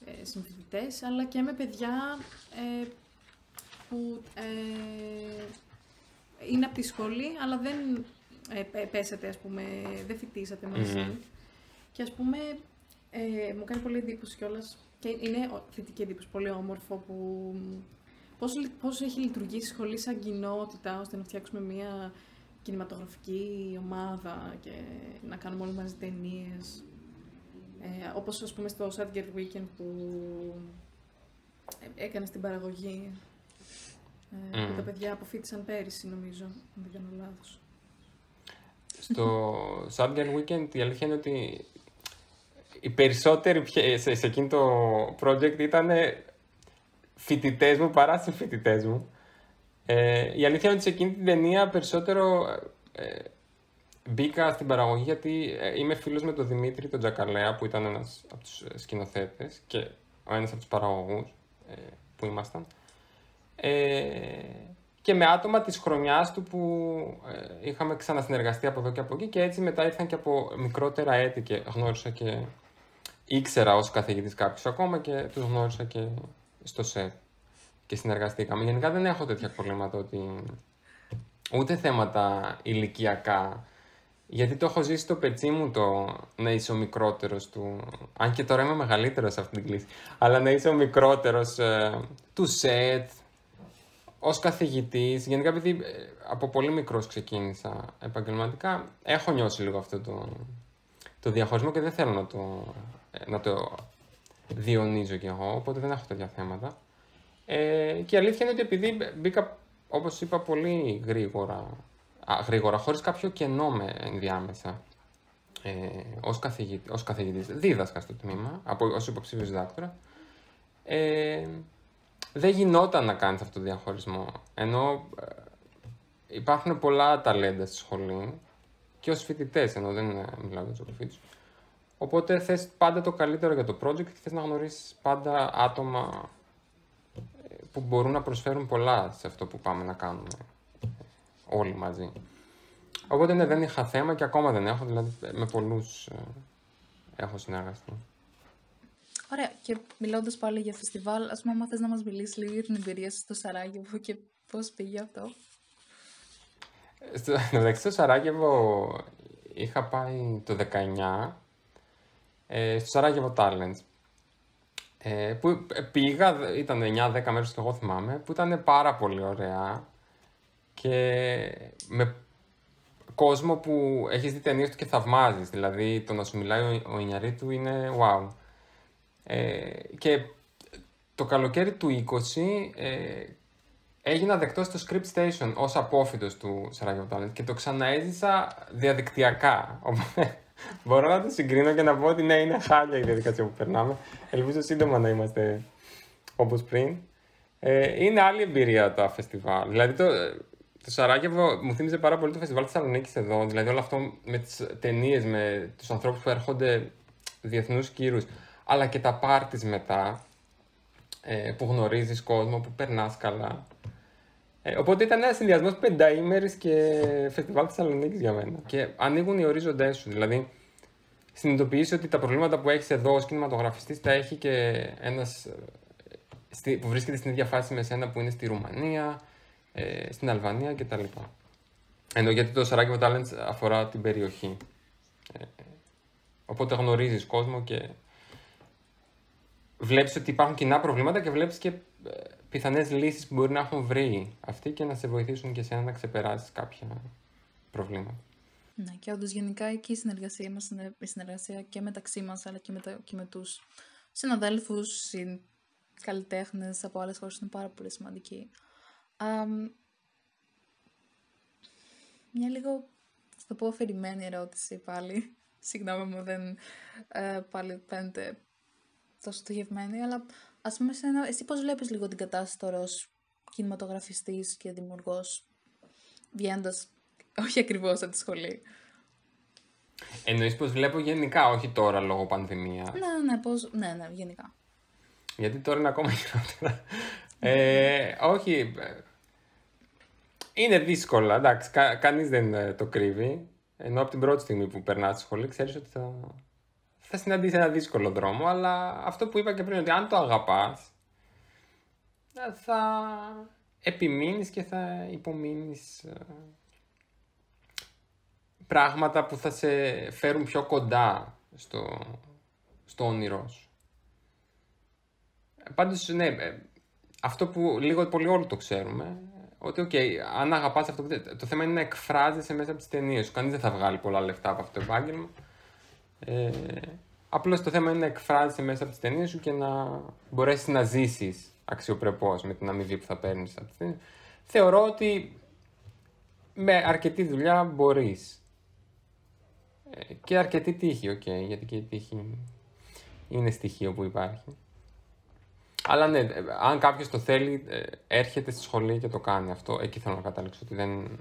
ε, συμφιλητές, αλλά και με παιδιά ε, που ε, είναι από τη σχολή, αλλά δεν πέσατε, ας πούμε, δεν φοιτήσατε Και ας πούμε, ε, μου κάνει πολύ εντύπωση κιόλας. Και είναι θετική εντύπωση, πολύ όμορφο που. Πώς, πώς έχει λειτουργήσει η σχολή σαν κοινότητα ώστε να φτιάξουμε μια κινηματογραφική ομάδα και να κάνουμε όλοι μαζί ταινίες. Ε, όπως ας πούμε στο Sadger Weekend που ε, έκανε στην παραγωγή ε, που τα παιδιά αποφύτησαν πέρυσι νομίζω, αν δεν κάνω λάθος. Στο Sadger Weekend η αλήθεια είναι ότι οι περισσότεροι σε, σε εκείνο το project ήταν φοιτητές μου παρά συμφοιτητές μου. Ε, η αλήθεια είναι ότι σε εκείνη την ταινία περισσότερο ε, μπήκα στην παραγωγή γιατί ε, είμαι φίλος με τον Δημήτρη τον Τζακαλέα που ήταν ένας από τους σκηνοθέτες και ο ένας από τους παραγωγούς ε, που ήμασταν. Ε, και με άτομα της χρονιάς του που είχαμε ξανασυνεργαστεί από εδώ και από εκεί και έτσι μετά ήρθαν και από μικρότερα έτη και γνώρισα και ήξερα ως καθηγητής κάποιους ακόμα και τους γνώρισα και στο ΣΕΠ και συνεργαστήκαμε. Γενικά δεν έχω τέτοια προβλήματα ότι ούτε θέματα ηλικιακά γιατί το έχω ζήσει στο πετσί μου το να είσαι ο μικρότερος του. Αν και τώρα είμαι μεγαλύτερος σε αυτήν την κλίση. Αλλά να είσαι ο μικρότερος ε, του σετ, ως καθηγητής. Γενικά, επειδή ε, από πολύ μικρός ξεκίνησα επαγγελματικά, έχω νιώσει λίγο αυτό το, το διαχωρισμό και δεν θέλω να το, να το διονύζω κι εγώ, οπότε δεν έχω τέτοια θέματα. Ε, και η αλήθεια είναι ότι επειδή μπήκα, όπως είπα, πολύ γρήγορα, α, γρήγορα χωρίς κάποιο κενό με ενδιάμεσα, ε, ως, καθηγητή, ως καθηγητής, δίδασκα στο τμήμα, από, ως υποψήφιος διδάκτορα, ε, δεν γινόταν να κάνεις αυτό το διαχωρισμό. Ενώ ε, υπάρχουν πολλά ταλέντα στη σχολή και ως φοιτητές, ενώ δεν μιλάω για τους αποφύτους. Οπότε θες πάντα το καλύτερο για το project και θες να γνωρίσεις πάντα άτομα ε, που μπορούν να προσφέρουν πολλά σε αυτό που πάμε να κάνουμε όλοι μαζί. Οπότε ναι, δεν είχα θέμα και ακόμα δεν έχω, δηλαδή με πολλούς ε, έχω συνεργαστεί. Ωραία. Και μιλώντας πάλι για φεστιβάλ, ας πούμε, θες να μας μιλήσεις λίγο για την εμπειρία σου στο Σαράγεβο και πώς πήγε αυτό; Στο μεταξύ, στο Σαράγεβο είχα πάει το 19 ε, στο Σαράγεβο Talents. Ε, που πήγα, ήταν 9-10 μέρες και εγώ θυμάμαι, που ήταν πάρα πολύ ωραία και με κόσμο που έχεις δει ταινίες του και θαυμάζεις. Δηλαδή, το να σου μιλάει ο, ο Ινιαρίτου είναι wow. Ε, και το καλοκαίρι του 20 ε, έγινα δεκτός στο Script Station ως απόφυτος του Σαράγιο Talent και το ξαναέζησα διαδικτυακά. Οπότε μπορώ να το συγκρίνω και να πω ότι ναι, είναι χάλια η διαδικασία που περνάμε. Ελπίζω σύντομα να είμαστε όπως πριν. Ε, είναι άλλη εμπειρία τα φεστιβάλ. Δηλαδή το, το Σαράγεβο μου θύμιζε πάρα πολύ το φεστιβάλ της Θεσσαλονίκης εδώ. Δηλαδή όλο αυτό με τις ταινίες, με τους ανθρώπους που έρχονται διεθνούς κύρους αλλά και τα πάρτις μετά, ε, που γνωρίζεις κόσμο, που περνάς καλά. Ε, οπότε ήταν ένας συνδυασμός πενταήμερη και φεστιβάλ Θεσσαλονίκης για μένα. Και ανοίγουν οι ορίζοντέ σου. Δηλαδή, συνειδητοποιήσει ότι τα προβλήματα που έχεις εδώ ως κινηματογραφιστής τα έχει και ένας ε, που βρίσκεται στην ίδια φάση με σένα που είναι στη Ρουμανία, ε, στην Αλβανία κτλ. Ενώ γιατί το Sarajevo Talents αφορά την περιοχή. Ε, οπότε γνωρίζεις κόσμο και βλέπεις ότι υπάρχουν κοινά προβλήματα και βλέπεις και ε, πιθανές λύσεις που μπορεί να έχουν βρει αυτοί και να σε βοηθήσουν και εσένα να ξεπεράσεις κάποια προβλήματα. Ναι, και όντως γενικά εκεί η συνεργασία μας είναι η συνεργασία και μεταξύ μας αλλά και με, τα, και με τους συναδέλφους, καλλιτέχνες από άλλες χώρες είναι πάρα πολύ σημαντική. μια λίγο, θα το πω, αφηρημένη ερώτηση πάλι. Συγγνώμη μου, δεν ε, πάλι φαίνεται τόσο στοχευμένη, αλλά ας πούμε εσένα, εσύ πώς βλέπεις λίγο την κατάσταση τώρα ως κινηματογραφιστής και δημιουργός, βγαίνοντας όχι ακριβώς από τη σχολή; Εννοείς πως βλέπω γενικά, όχι τώρα λόγω πανδημίας. Ναι, ναι, πώς, ναι, ναι, γενικά. Γιατί τώρα είναι ακόμα χειρότερα. ε, όχι, είναι δύσκολα, εντάξει, κα, κανείς δεν ε, το κρύβει. Ενώ από την πρώτη στιγμή που περνάς στη σχολή ξέρεις ότι θα, θα συναντήσει ένα δύσκολο δρόμο, αλλά αυτό που είπα και πριν, ότι αν το αγαπάς, θα επιμείνεις και θα υπομείνεις ε, πράγματα που θα σε φέρουν πιο κοντά στο, στο όνειρό σου. Πάντως, ναι, ε, αυτό που λίγο πολύ όλοι το ξέρουμε, ότι, οκ, αν αγαπάς αυτό, το θέμα είναι να εκφράζεσαι μέσα από τις ταινίες σου. Κανείς δεν θα βγάλει πολλά λεφτά από αυτό το επάγγελμα. Ε, Απλώς το θέμα είναι να εκφράζεσαι μέσα από τις ταινίες σου και να μπορέσεις να ζήσεις αξιοπρεπώς με την αμοιβή που θα παίρνεις από τις ταινίες. Θεωρώ ότι με αρκετή δουλειά μπορείς. Ε, και αρκετή τύχη, OK, okay, γιατί και η τύχη είναι στοιχείο που υπάρχει. Αλλά ναι, αν κάποιος το θέλει, ε, έρχεται στη σχολή και το κάνει αυτό. Εκεί θέλω να καταλήξω ότι δεν.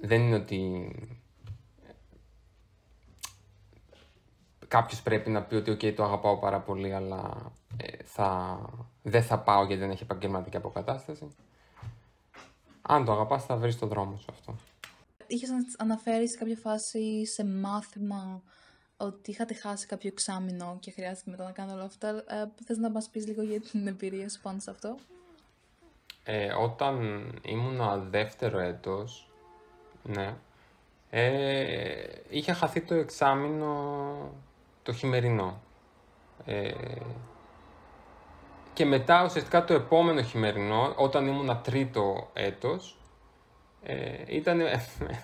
Δεν είναι ότι κάποιος πρέπει να πει ότι okay, το αγαπάω πάρα πολύ, αλλά ε, θα... δεν θα πάω γιατί δεν έχει επαγγελματική αποκατάσταση. Αν το αγαπάς θα βρεις το δρόμο σου αυτό. Είχες αναφέρεις σε κάποια φάση σε μάθημα ότι είχατε χάσει κάποιο εξάμεινο και χρειάστηκε μετά να κάνω όλα αυτά. Ε, θες να μας πεις λίγο για την εμπειρία σου πάνω σε αυτό; Ε, όταν ήμουν δεύτερο έτος, ναι, ε, είχε χαθεί το εξάμεινο το χειμερινό. Ε, και μετά ουσιαστικά το επόμενο χειμερινό, όταν ήμουν τρίτο έτος, Ε, ήταν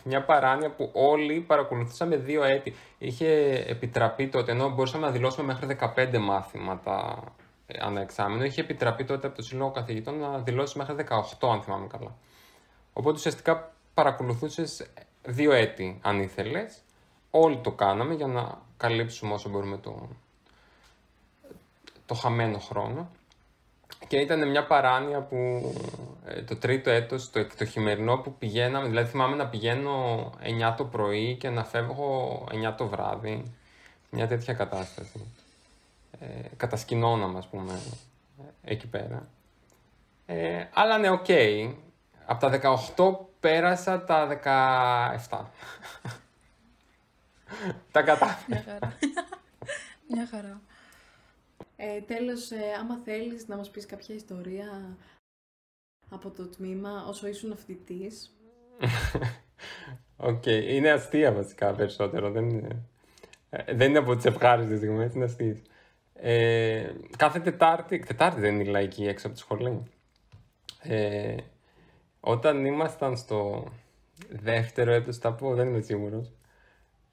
μια παράνοια που όλοι παρακολουθούσαμε δύο έτη. Είχε επιτραπεί τότε, ενώ μπορούσαμε να δηλώσουμε μέχρι 15 μάθηματα ε, ανά εξάμεινο, είχε επιτραπεί τότε από το Σύλλογο Καθηγητών να δηλώσει μέχρι 18, αν θυμάμαι καλά. Οπότε ουσιαστικά παρακολουθούσες δύο έτη, αν ήθελες. Όλοι το κάναμε για να καλύψουμε όσο μπορούμε το, το χαμένο χρόνο. Και ήταν μια παράνοια που ε, το τρίτο έτος, το, το χειμερινό που πηγαίναμε, δηλαδή θυμάμαι να πηγαίνω 9 το πρωί και να φεύγω 9 το βράδυ. Μια τέτοια κατάσταση. Ε, κατασκηνώναμε, ας πούμε, εκεί πέρα. Ε, αλλά ναι, OK. Okay. Από τα 18 πέρασα τα 17. Τα κατά. Μια χαρά. Μια χαρά. Ε, τέλος, ε, άμα θέλεις να μας πεις κάποια ιστορία από το τμήμα όσο ήσουν φοιτητής. OK, okay. είναι αστεία βασικά περισσότερο, δεν είναι, ε, δεν είναι από τις ευχάριστες στιγμές, είναι αστείες. Ε, κάθε Τετάρτη, Τετάρτη δεν είναι λαϊκή έξω από τη σχολή. Ε, όταν ήμασταν στο δεύτερο έτος, τα πω, δεν είμαι σίγουρος,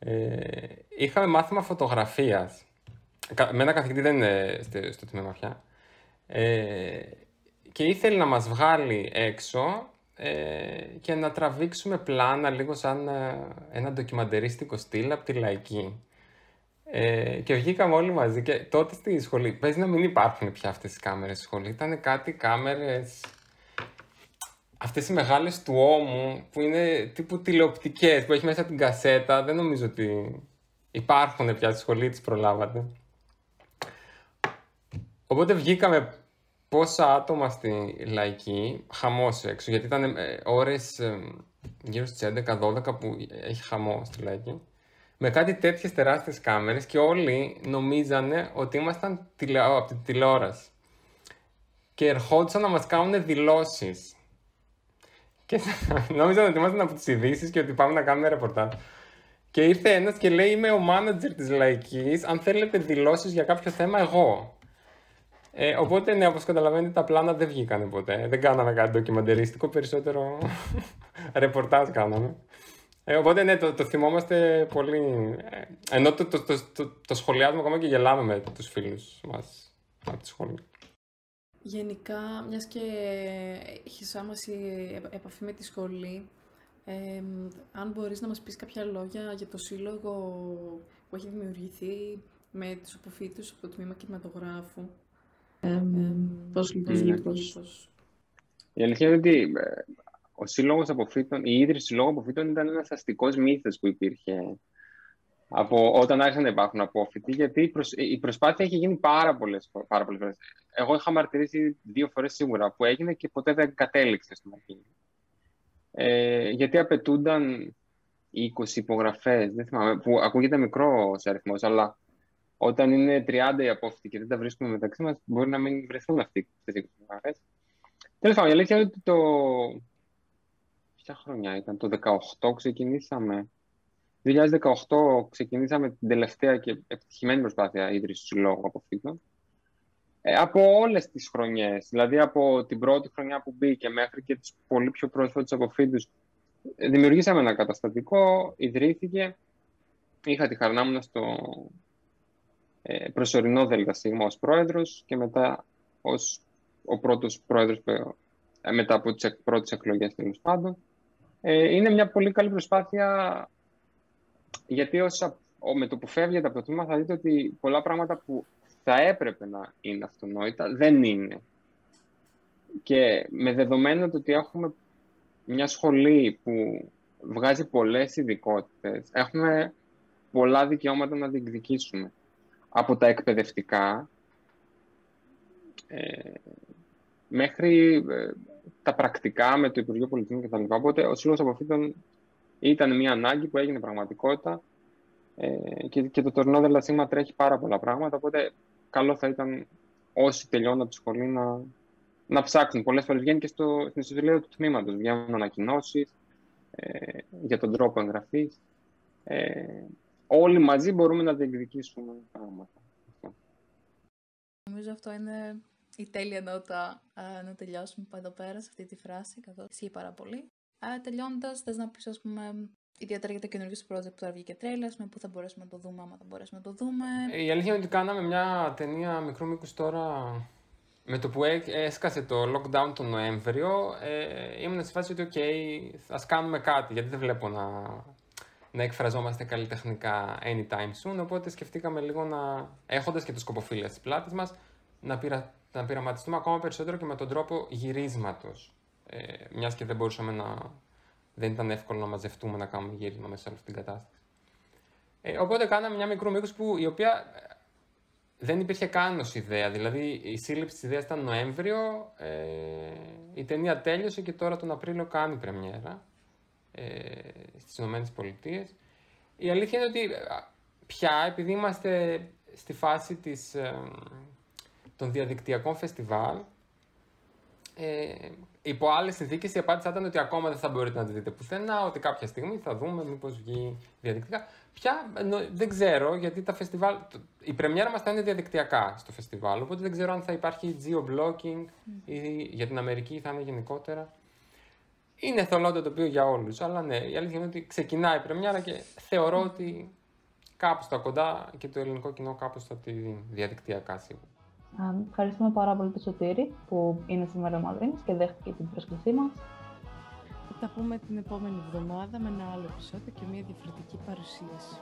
ε, είχαμε μάθημα φωτογραφίας με ένα καθηγητή δεν είναι στο τμήμα πια. Ε, και ήθελε να μας βγάλει έξω ε, και να τραβήξουμε πλάνα λίγο σαν ε, ένα ντοκιμαντερίστικο στυλ από τη λαϊκή. Ε, και βγήκαμε όλοι μαζί και τότε στη σχολή, παίζει να μην υπάρχουν πια αυτές οι κάμερες στη σχολή, ήταν κάτι κάμερες αυτές οι μεγάλες του ώμου που είναι τύπου τηλεοπτικές που έχει μέσα την κασέτα, δεν νομίζω ότι υπάρχουν πια στη σχολή, τις προλάβατε. Οπότε βγήκαμε πόσα άτομα στη λαϊκή, χαμός έξω, γιατί ήταν ε, ώρες ε, γύρω στις 11-12 που έχει χαμό στη λαϊκή. Με κάτι τέτοιες τεράστιες κάμερες και όλοι νομίζανε ότι ήμασταν τηλε... από την τηλεόραση. Και ερχόντουσαν να μας κάνουν δηλώσεις. Και νόμιζαν ότι ήμασταν από τις ειδήσεις και ότι πάμε να κάνουμε ρεπορτάζ. Και ήρθε ένας και λέει είμαι ο μάνατζερ της Λαϊκής, αν θέλετε δηλώσεις για κάποιο θέμα εγώ. Ε, οπότε, ναι, όπως καταλαβαίνετε, τα πλάνα δεν βγήκαν ποτέ. Δεν κάναμε κάτι ντοκιμαντερίστικο, περισσότερο ρεπορτάζ κάναμε. Ε, οπότε, ναι, το, το θυμόμαστε πολύ. Ε, ενώ το, το, το, το, το σχολιάζουμε ακόμα και γελάμε με τους φίλους μας από τη σχολή. Γενικά, μιας και έχεις άμαση επαφή με τη σχολή, ε, αν μπορείς να μας πεις κάποια λόγια για το σύλλογο που έχει δημιουργηθεί με τους αποφύτους από το Τμήμα Κινηματογράφου. Πώς λειτουργεί, Η αλήθεια είναι ότι ε, ο Σύλλογος Αποφύτων, η ίδρυση του Συλλόγου Αποφύτων ήταν ένας αστικός μύθος που υπήρχε από όταν άρχισαν να υπάρχουν απόφοιτοι, γιατί η προσπάθεια έχει γίνει πάρα πολλές, πάρα πολλές φορές. Εγώ είχα μαρτυρήσει δύο φορές σίγουρα που έγινε και ποτέ δεν κατέληξε στην αρχή. Ε, γιατί απαιτούνταν 20 υπογραφές, δεν θυμάμαι, που ακούγεται μικρό αριθμός, αλλά όταν είναι 30 οι απόφοιτοι και δεν τα βρίσκουμε μεταξύ μας, μπορεί να μην βρεθούν αυτοί οι υπογραφές. Τέλος πάντων, η αλήθεια είναι ότι το. Ποια χρονιά ήταν, το 2018 ξεκινήσαμε. 2018 ξεκινήσαμε την τελευταία και επιτυχημένη προσπάθεια ίδρυσης του Συλλόγου Αποφύτων. Ε, από όλες τις χρονιές, δηλαδή από την πρώτη χρονιά που μπήκε μέχρι και του πολύ πιο πρόσφατου αποφύτου, δημιουργήσαμε ένα καταστατικό, ιδρύθηκε. Είχα τη χαρά μου στο ε, προσωρινό ΔΣ ως πρόεδρος και μετά ως ο πρώτος πρόεδρος ε, μετά από τις πρώτες εκλογές τέλος πάντων. Ε, είναι μια πολύ καλή προσπάθεια γιατί ως, με το που φεύγετε από το τμήμα θα δείτε ότι πολλά πράγματα που θα έπρεπε να είναι αυτονόητα δεν είναι. Και με δεδομένο το ότι έχουμε μια σχολή που βγάζει πολλές ειδικότητες, έχουμε πολλά δικαιώματα να διεκδικήσουμε από τα εκπαιδευτικά ε, μέχρι ε, τα πρακτικά με το Υπουργείο Πολιτισμού κτλ. Οπότε ο Σύλλογος Αποφύτων ήταν μια ανάγκη που έγινε πραγματικότητα ε, και, και το τωρινό δελασίμα τρέχει πάρα πολλά πράγματα, οπότε καλό θα ήταν όσοι τελειώνουν από τη σχολή να, να ψάξουν. Πολλές φορές βγαίνει και στο, στην ιστοσελίδα του τμήματος, βγαίνουν ανακοινώσεις ε, για τον τρόπο εγγραφής. Ε, όλοι μαζί μπορούμε να διεκδικήσουμε πράγματα. Νομίζω αυτό είναι η τέλεια νότα να τελειώσουμε εδώ πέρα σε αυτή τη φράση, καθώς ισχύει πάρα πολύ. Ε, Τελειώνοντα, θες να πεις, ας πούμε, ιδιαίτερα για το καινούργιο σου project που τώρα βγήκε τρέλα, με πού θα μπορέσουμε να το δούμε, άμα θα μπορέσουμε να το δούμε. Η αλήθεια είναι ότι κάναμε μια ταινία μικρού μήκους τώρα. Με το που έ- έσκασε το lockdown τον Νοέμβριο, ε, ήμουν σε φάση ότι, OK, ας κάνουμε κάτι, γιατί δεν βλέπω να, να εκφραζόμαστε καλλιτεχνικά anytime soon, οπότε σκεφτήκαμε λίγο να, έχοντας και το σκοποφύλλα στις πλάτες μας, να, πειρα, να πειραματιστούμε ακόμα περισσότερο και με τον τρόπο γυρίσματος. Ε, μιας και δεν μπορούσαμε να... δεν ήταν εύκολο να μαζευτούμε να κάνουμε γύρισμα μέσα σε αυτή την κατάσταση. Ε, οπότε κάναμε μια μικρού μήκους που η οποία ε, δεν υπήρχε καν ως ιδέα. Δηλαδή η σύλληψη της ιδέας ήταν Νοέμβριο, ε, η ταινία τέλειωσε και τώρα τον Απρίλιο κάνει πρεμιέρα ε, στις Ηνωμένες Πολιτείες. Η αλήθεια είναι ότι α, πια επειδή είμαστε στη φάση της, ε, των διαδικτυακών φεστιβάλ, ε, υπό άλλες συνθήκες η απάντηση θα ήταν ότι ακόμα δεν θα μπορείτε να τη δείτε πουθενά, ότι κάποια στιγμή θα δούμε μήπως βγει διαδικτυακά. Πια νο- δεν ξέρω, γιατί τα φεστιβάλ. το- Η πρεμιέρα μας θα είναι διαδικτυακά στο φεστιβάλ, οπότε δεν ξέρω αν θα υπάρχει geo-blocking ή για την Αμερική θα είναι γενικότερα. Είναι θολό το τοπίο για όλους, αλλά ναι, η αλήθεια είναι ότι ξεκινάει η πρεμιέρα και θεωρώ ότι κάπου στα κοντά και το ελληνικό κοινό κάπου θα τη δει διαδικτυακά σίγουρα. Α, Ευχαριστούμε πάρα πολύ τον Σωτήρη που είναι σήμερα μαζί μας και δέχτηκε την πρόσκλησή μας. Θα τα πούμε την επόμενη εβδομάδα με ένα άλλο επεισόδιο και μια διαφορετική παρουσίαση.